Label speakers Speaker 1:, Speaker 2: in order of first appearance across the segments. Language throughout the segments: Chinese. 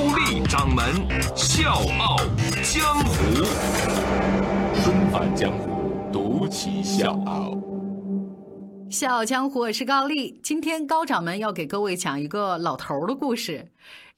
Speaker 1: 高丽掌门笑傲江湖，
Speaker 2: 重返江湖，独骑笑傲。
Speaker 3: 笑傲江湖，我是高丽。今天高掌门要给各位讲一个老头的故事。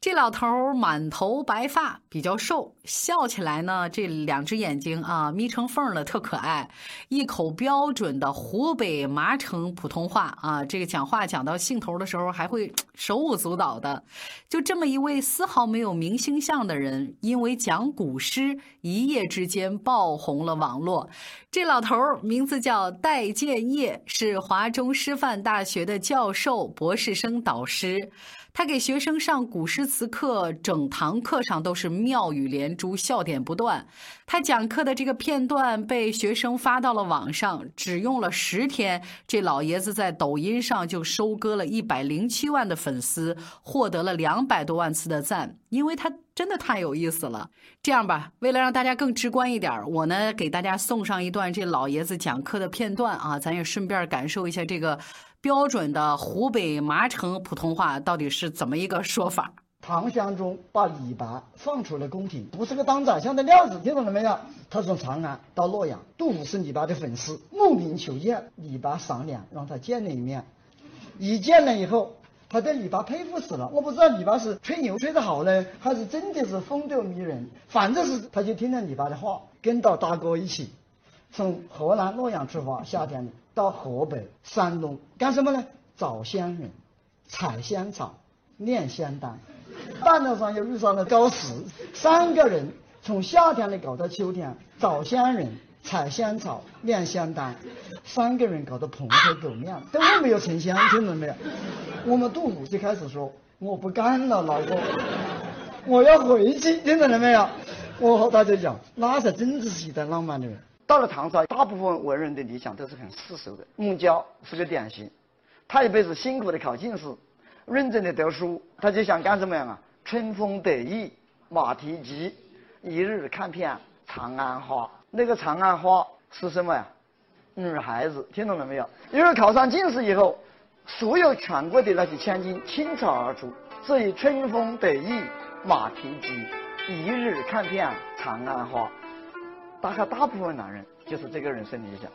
Speaker 3: 这老头儿满头白发，比较瘦，笑起来呢，这两只眼睛啊眯成缝了，特可爱。一口标准的湖北麻城普通话啊，这个讲话讲到兴头的时候还会手舞足蹈的。就这么一位丝毫没有明星相的人，因为讲古诗，一夜之间爆红了网络。这老头儿名字叫戴建业，是华中师范大学的教授、博士生导师。他给学生上古诗词课，整堂课上都是妙语连珠，笑点不断。他讲课的这个片段被学生发到了网上，只用了十天，这老爷子在抖音上就收割了一百零七万的粉丝，获得了两百多万次的赞，因为他真的太有意思了。这样吧，为了让大家更直观一点，我呢给大家送上一段这老爷子讲课的片段啊，咱也顺便感受一下这个。标准的湖北麻城普通话到底是怎么一个说法？
Speaker 4: 唐玄宗把李白放出了宫廷，不是个当宰相的料子，听懂了没有？他从长安到洛阳，杜甫是李白的粉丝，慕名求见，李白赏脸让他见了一面。一见了以后，他对李白佩服死了。我不知道李白是吹牛吹得好呢，还是真的是风度迷人。反正是他就听了李白的话，跟到大哥一起，从河南洛阳出发，夏天。到河北、山东干什么呢？找仙人，采仙草，炼仙丹。半路上又遇上了高适，三个人从夏天里搞到秋天，找仙人、采仙草、炼仙丹。三个人搞得蓬头垢面，都没有成仙，听懂没有？我们杜甫就开始说：“我不干了，老公，我要回去。”听懂了没有？我和大家讲，那才真是一代浪漫的人。到了唐朝，大部分文人的理想都是很世俗的。孟郊是个典型，他一辈子辛苦的考进士，认真的读书，他就想干什么样啊？春风得意马蹄疾，一日看遍长安花。那个长安花是什么呀？女孩子，听懂了没有？因为考上进士以后，所有全国的那些千金倾巢而出，所以春风得意马蹄疾，一日看遍长安花。大概大部分男人就是这个人生理想。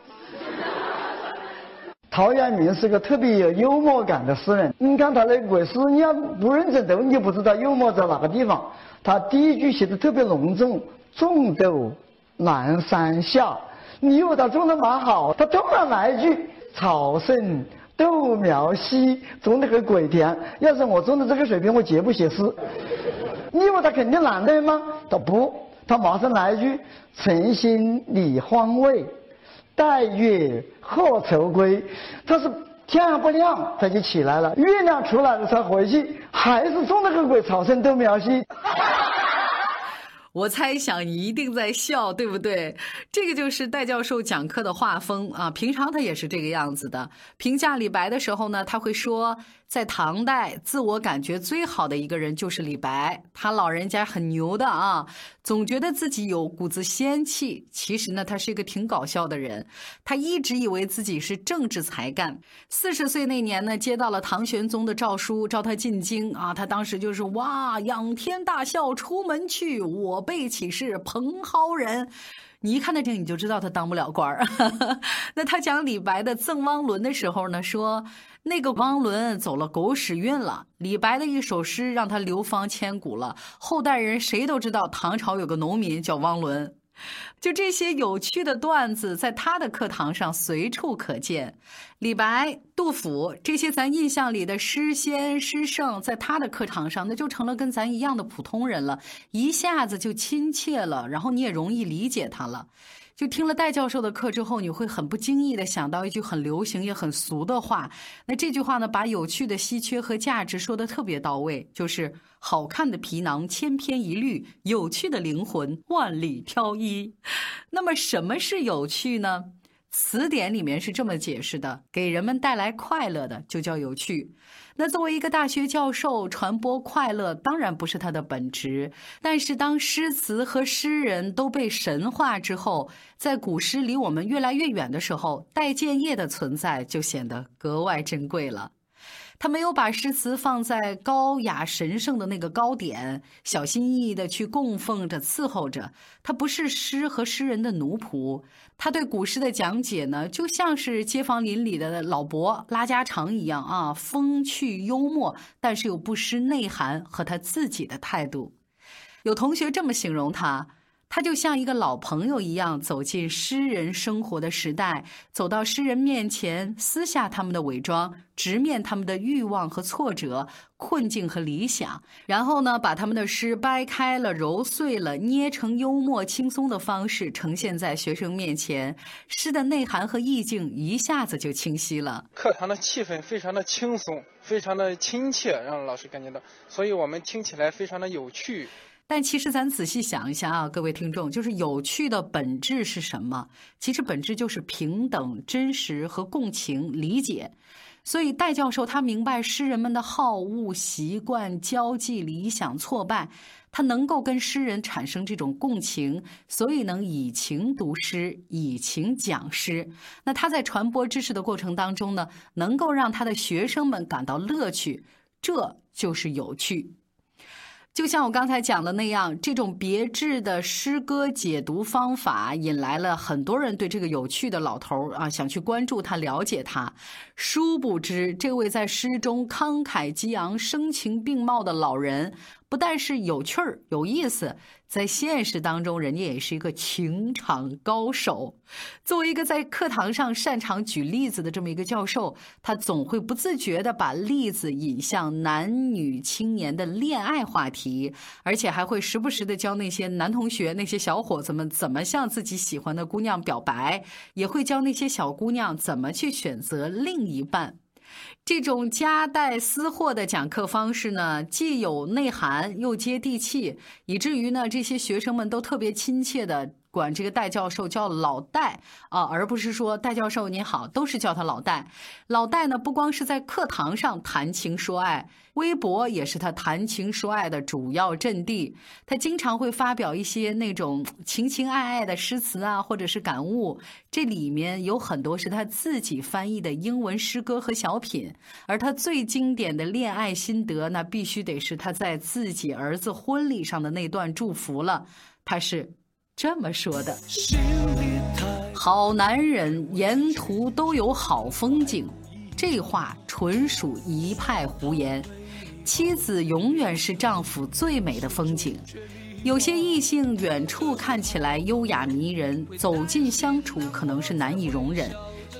Speaker 4: 陶渊明是个特别有幽默感的诗人。你看他那鬼诗，你要不认真读，你就不知道幽默在哪个地方。他第一句写的特别隆重：“种豆南山下。”你以为他种的蛮好，他突然来一句：“草盛豆苗稀。”种的很鬼甜。要是我种的这个水平，我绝不写诗。你以为他肯定懒惰吗？他不。他马上来一句：“晨兴理荒魏，待月荷愁归。”他是天还不亮他就起来了，月亮出来了才回去，还是种那个鬼草生豆苗稀。
Speaker 3: 我猜想你一定在笑，对不对？这个就是戴教授讲课的画风啊，平常他也是这个样子的。评价李白的时候呢，他会说。在唐代，自我感觉最好的一个人就是李白。他老人家很牛的啊，总觉得自己有股子仙气。其实呢，他是一个挺搞笑的人。他一直以为自己是政治才干。四十岁那年呢，接到了唐玄宗的诏书，召他进京啊。他当时就是哇，仰天大笑，出门去，我辈岂是蓬蒿人？你一看他这个你就知道他当不了官儿。那他讲李白的赠汪伦的时候呢，说。那个汪伦走了狗屎运了。李白的一首诗让他流芳千古了，后代人谁都知道唐朝有个农民叫汪伦。就这些有趣的段子，在他的课堂上随处可见。李白、杜甫这些咱印象里的诗仙诗圣，在他的课堂上，那就成了跟咱一样的普通人了，一下子就亲切了，然后你也容易理解他了。就听了戴教授的课之后，你会很不经意的想到一句很流行也很俗的话。那这句话呢，把有趣的稀缺和价值说的特别到位，就是好看的皮囊千篇一律，有趣的灵魂万里挑一。那么什么是有趣呢？词典里面是这么解释的：给人们带来快乐的就叫有趣。那作为一个大学教授，传播快乐当然不是他的本职。但是当诗词和诗人都被神化之后，在古诗离我们越来越远的时候，戴建业的存在就显得格外珍贵了。他没有把诗词放在高雅神圣的那个高点，小心翼翼地去供奉着、伺候着。他不是诗和诗人的奴仆。他对古诗的讲解呢，就像是街坊邻里的老伯拉家常一样啊，风趣幽默，但是又不失内涵和他自己的态度。有同学这么形容他。他就像一个老朋友一样，走进诗人生活的时代，走到诗人面前，撕下他们的伪装，直面他们的欲望和挫折、困境和理想，然后呢，把他们的诗掰开了、揉碎了，捏成幽默轻松的方式呈现在学生面前。诗的内涵和意境一下子就清晰了。
Speaker 5: 课堂的气氛非常的轻松，非常的亲切，让老师感觉到，所以我们听起来非常的有趣。
Speaker 3: 但其实咱仔细想一下啊，各位听众，就是有趣的本质是什么？其实本质就是平等、真实和共情、理解。所以戴教授他明白诗人们的好恶、习惯、交际、理想、挫败，他能够跟诗人产生这种共情，所以能以情读诗，以情讲诗。那他在传播知识的过程当中呢，能够让他的学生们感到乐趣，这就是有趣。就像我刚才讲的那样，这种别致的诗歌解读方法，引来了很多人对这个有趣的老头啊，想去关注他、了解他。殊不知，这位在诗中慷慨激昂、声情并茂的老人。不但是有趣儿、有意思，在现实当中，人家也是一个情场高手。作为一个在课堂上擅长举例子的这么一个教授，他总会不自觉地把例子引向男女青年的恋爱话题，而且还会时不时地教那些男同学、那些小伙子们怎么向自己喜欢的姑娘表白，也会教那些小姑娘怎么去选择另一半。这种夹带私货的讲课方式呢，既有内涵又接地气，以至于呢，这些学生们都特别亲切的。管这个戴教授叫老戴啊，而不是说戴教授您好，都是叫他老戴。老戴呢，不光是在课堂上谈情说爱，微博也是他谈情说爱的主要阵地。他经常会发表一些那种情情爱爱的诗词啊，或者是感悟，这里面有很多是他自己翻译的英文诗歌和小品。而他最经典的恋爱心得，那必须得是他在自己儿子婚礼上的那段祝福了。他是。这么说的，好男人沿途都有好风景，这话纯属一派胡言。妻子永远是丈夫最美的风景。有些异性远处看起来优雅迷人，走近相处可能是难以容忍。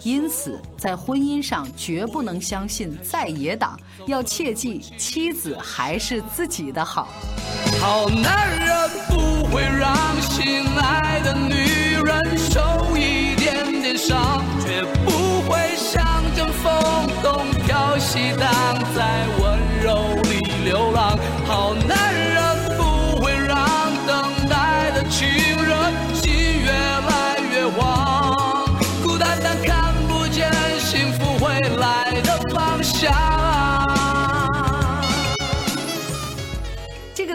Speaker 3: 因此，在婚姻上绝不能相信在野党，要切记妻子还是自己的好。
Speaker 6: 好男人不会让心爱的女人受一点点伤，绝不会像阵风东飘西荡，在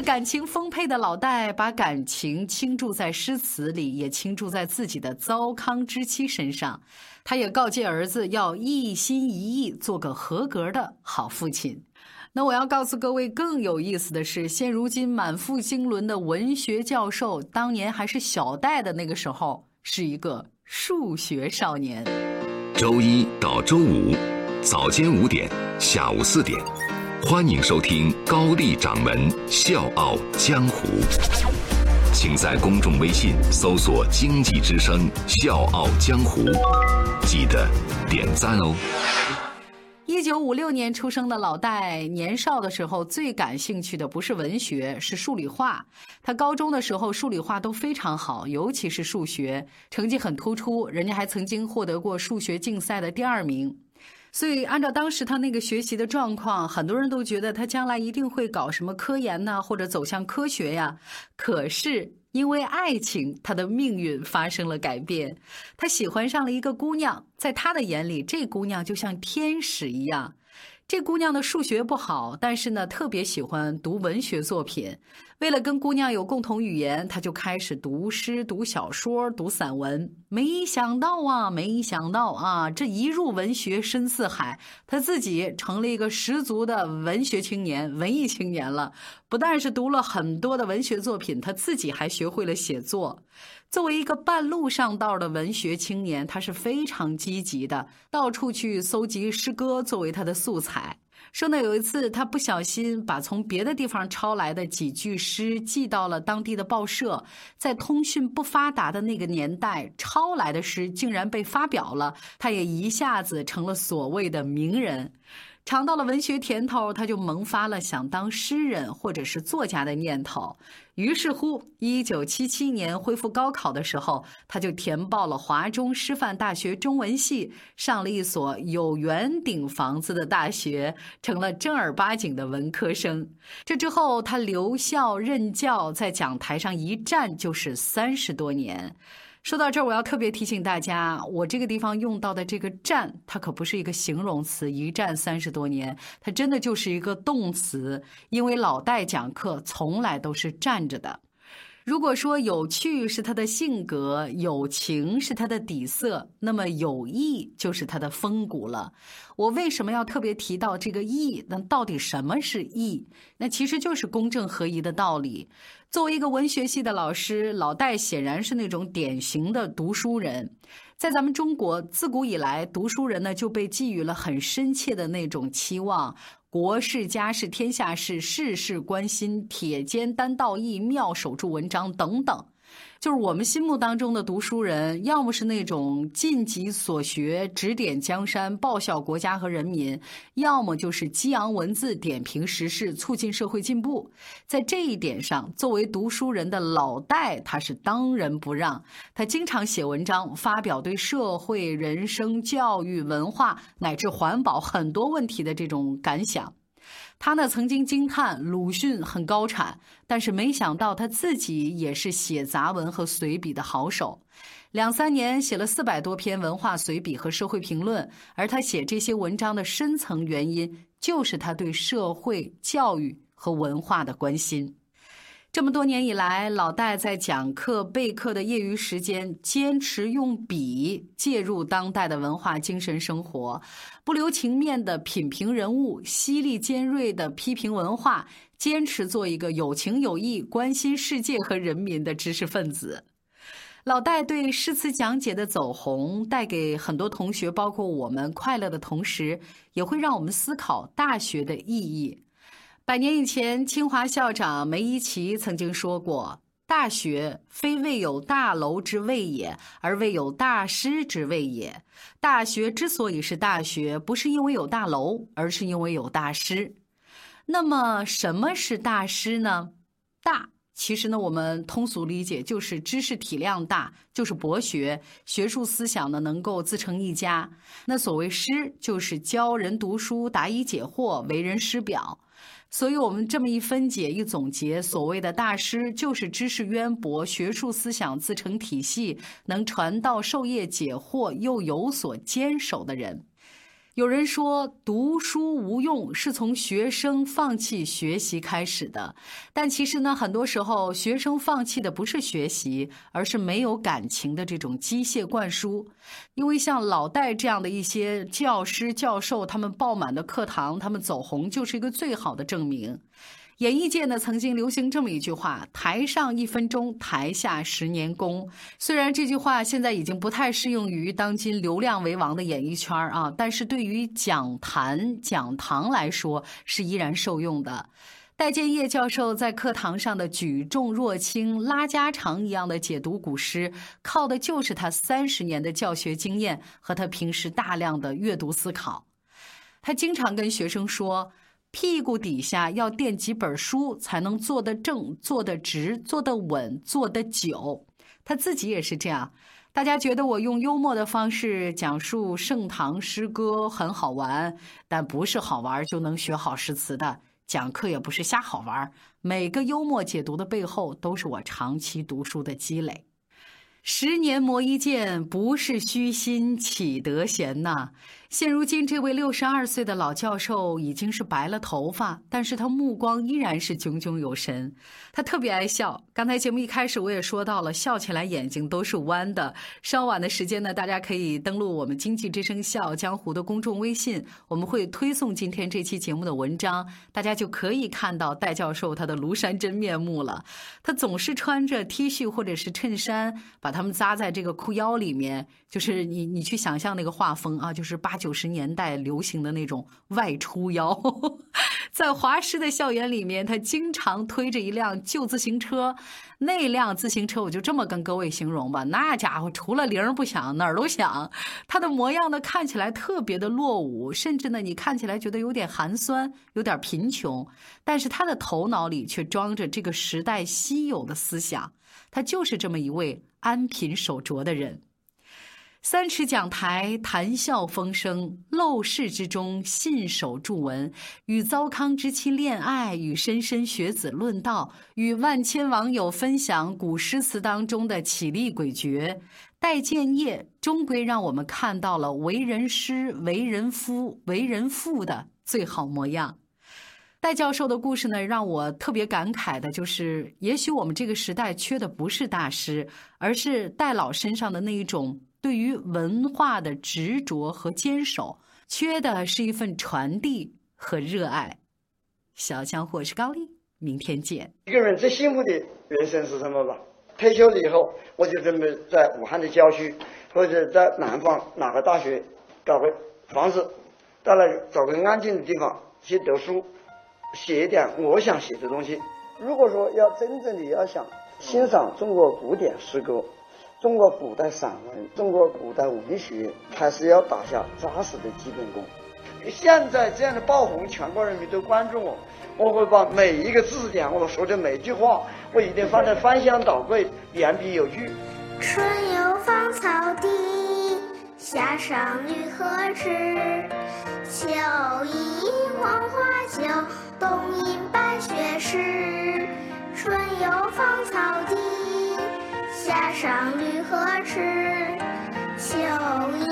Speaker 3: 感情丰沛的老戴，把感情倾注在诗词里，也倾注在自己的糟糠之妻身上。他也告诫儿子要一心一意做个合格的好父亲。那我要告诉各位，更有意思的是，现如今满腹经纶的文学教授，当年还是小戴的那个时候，是一个数学少年。
Speaker 1: 周一到周五，早间五点，下午四点。欢迎收听高丽掌门笑傲江湖。请在公众微信搜索“经济之声笑傲江湖”，记得点赞哦。
Speaker 3: 一九五六年出生的老戴，年少的时候最感兴趣的不是文学，是数理化。他高中的时候数理化都非常好，尤其是数学，成绩很突出，人家还曾经获得过数学竞赛的第二名。所以，按照当时他那个学习的状况，很多人都觉得他将来一定会搞什么科研呐，或者走向科学呀。可是，因为爱情，他的命运发生了改变。他喜欢上了一个姑娘，在他的眼里，这姑娘就像天使一样。这姑娘的数学不好，但是呢，特别喜欢读文学作品。为了跟姑娘有共同语言，他就开始读诗、读小说、读散文。没想到啊，没想到啊，这一入文学深似海，他自己成了一个十足的文学青年、文艺青年了。不但是读了很多的文学作品，他自己还学会了写作。作为一个半路上道的文学青年，他是非常积极的，到处去搜集诗歌作为他的素材。说呢，有一次他不小心把从别的地方抄来的几句诗寄到了当地的报社，在通讯不发达的那个年代，抄来的诗竟然被发表了，他也一下子成了所谓的名人。尝到了文学甜头，他就萌发了想当诗人或者是作家的念头。于是乎，一九七七年恢复高考的时候，他就填报了华中师范大学中文系，上了一所有圆顶房子的大学，成了正儿八经的文科生。这之后，他留校任教，在讲台上一站就是三十多年。说到这儿，我要特别提醒大家，我这个地方用到的这个“站”，它可不是一个形容词，一站三十多年，它真的就是一个动词。因为老戴讲课从来都是站着的。如果说有趣是他的性格，友情是他的底色，那么友谊就是他的风骨了。我为什么要特别提到这个义？那到底什么是义？那其实就是公正合一的道理。作为一个文学系的老师，老戴显然是那种典型的读书人。在咱们中国，自古以来，读书人呢就被寄予了很深切的那种期望：国事、家事、天下事，事事关心，铁肩担道义，妙手著文章等等。就是我们心目当中的读书人，要么是那种尽己所学，指点江山，报效国家和人民；要么就是激昂文字，点评时事，促进社会进步。在这一点上，作为读书人的老戴，他是当仁不让。他经常写文章，发表对社会、人生、教育、文化乃至环保很多问题的这种感想。他呢曾经惊叹鲁迅很高产，但是没想到他自己也是写杂文和随笔的好手。两三年写了四百多篇文化随笔和社会评论，而他写这些文章的深层原因，就是他对社会、教育和文化的关心。这么多年以来，老戴在讲课备课的业余时间，坚持用笔介入当代的文化精神生活，不留情面的品评人物，犀利尖锐的批评文化，坚持做一个有情有义、关心世界和人民的知识分子。老戴对诗词讲解的走红，带给很多同学，包括我们快乐的同时，也会让我们思考大学的意义。百年以前，清华校长梅贻琦曾经说过：“大学非未有大楼之谓也，而未有大师之谓也。大学之所以是大学，不是因为有大楼，而是因为有大师。那么，什么是大师呢？大，其实呢，我们通俗理解就是知识体量大，就是博学，学术思想呢能够自成一家。那所谓师，就是教人读书、答疑解惑、为人师表。”所以，我们这么一分解、一总结，所谓的大师，就是知识渊博、学术思想自成体系、能传道授业解惑又有所坚守的人。有人说读书无用是从学生放弃学习开始的，但其实呢，很多时候学生放弃的不是学习，而是没有感情的这种机械灌输。因为像老戴这样的一些教师教授，他们爆满的课堂，他们走红就是一个最好的证明。演艺界呢，曾经流行这么一句话：“台上一分钟，台下十年功。”虽然这句话现在已经不太适用于当今流量为王的演艺圈啊，但是对于讲坛、讲堂来说是依然受用的。戴建业教授在课堂上的举重若轻、拉家常一样的解读古诗，靠的就是他三十年的教学经验和他平时大量的阅读思考。他经常跟学生说：“屁股底下要垫几本书，才能坐得正、坐得直、坐得稳、坐得久。”他自己也是这样。大家觉得我用幽默的方式讲述盛唐诗歌很好玩，但不是好玩就能学好诗词的。讲课也不是瞎好玩，每个幽默解读的背后都是我长期读书的积累。十年磨一剑，不是虚心岂得闲呐！现如今，这位六十二岁的老教授已经是白了头发，但是他目光依然是炯炯有神。他特别爱笑。刚才节目一开始我也说到了，笑起来眼睛都是弯的。稍晚的时间呢，大家可以登录我们“经济之声笑江湖”的公众微信，我们会推送今天这期节目的文章，大家就可以看到戴教授他的庐山真面目了。他总是穿着 T 恤或者是衬衫，把他们扎在这个裤腰里面，就是你你去想象那个画风啊，就是八。九十年代流行的那种外出腰，在华师的校园里面，他经常推着一辆旧自行车。那辆自行车，我就这么跟各位形容吧，那家伙除了铃不响，哪儿都响。他的模样呢，看起来特别的落伍，甚至呢，你看起来觉得有点寒酸，有点贫穷。但是他的头脑里却装着这个时代稀有的思想。他就是这么一位安贫守拙的人。三尺讲台谈笑风生，陋室之中信手著文，与糟糠之妻恋爱，与莘莘学子论道，与万千网友分享古诗词当中的绮丽诡谲。戴建业终归让我们看到了为人师、为人夫、为人父的最好模样。戴教授的故事呢，让我特别感慨的就是，也许我们这个时代缺的不是大师，而是戴老身上的那一种。对于文化的执着和坚守，缺的是一份传递和热爱。小强，我是高丽，明天见。
Speaker 4: 一个人最幸福的人生是什么吧？退休了以后，我就准备在武汉的郊区，或者在南方哪个大学搞个房子，到那找个安静的地方去读书，写一点我想写的东西。如果说要真正的要想欣赏中国古典诗歌。中国古代散文、中国古代文学，还是要打下扎实的基本功。现在这样的爆红，全国人民都关注我，我会把每一个字典，我说的每句话，我一定放在翻箱倒柜，言必有据。
Speaker 7: 春游芳草地，夏赏绿荷枝，秋意黄花酒，冬饮白雪时。春游芳草地。夏上绿荷池，秋饮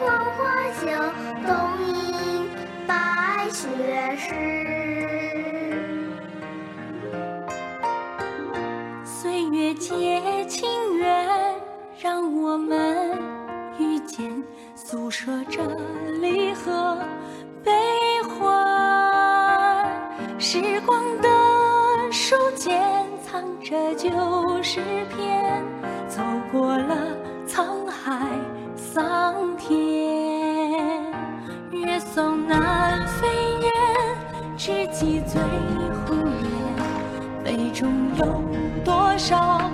Speaker 7: 黄花酒，冬饮白雪诗。
Speaker 8: 岁月皆情缘，让我们遇见，诉说着离合悲欢。时光的间。藏着旧诗篇，走过了沧海桑田。月送南飞雁，知己醉红颜。杯中有多少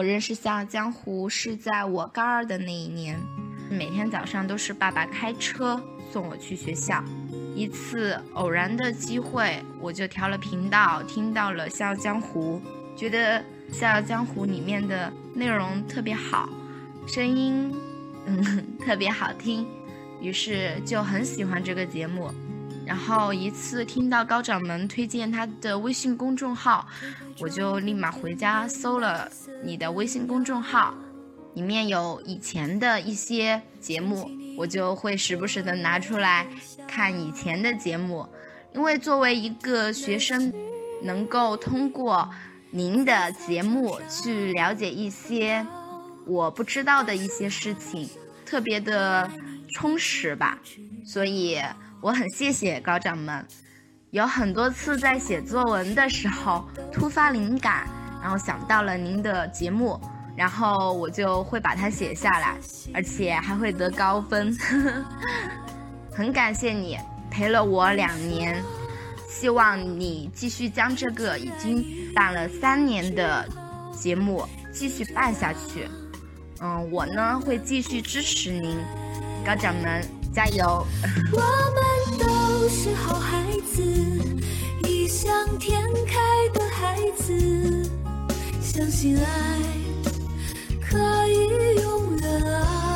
Speaker 8: 我
Speaker 9: 认识《笑傲江湖》是在我高二的那一年，每天早上都是爸爸开车送我去学校。一次偶然的机会，我就调了频道，听到了《笑傲江湖》，觉得《笑傲江湖》里面的内容特别好，声音嗯 特别好听，于是就很喜欢这个节目。然后一次听到高掌门推荐他的微信公众号，我就立马回家搜了你的微信公众号，里面有以前的一些节目，我就会时不时的拿出来看以前的节目，因为作为一个学生，能够通过您的节目去了解一些我不知道的一些事情，特别的充实吧，所以。我很谢谢高掌门，有很多次在写作文的时候突发灵感，然后想到了您的节目，然后我就会把它写下来，而且还会得高分。很感谢你陪了我两年，希望你继续将这个已经办了三年的节目继续办下去。嗯，我呢会继续支持您，高掌门。加油。
Speaker 8: 我们都是好孩子异想天开的孩子相信爱可以永远啊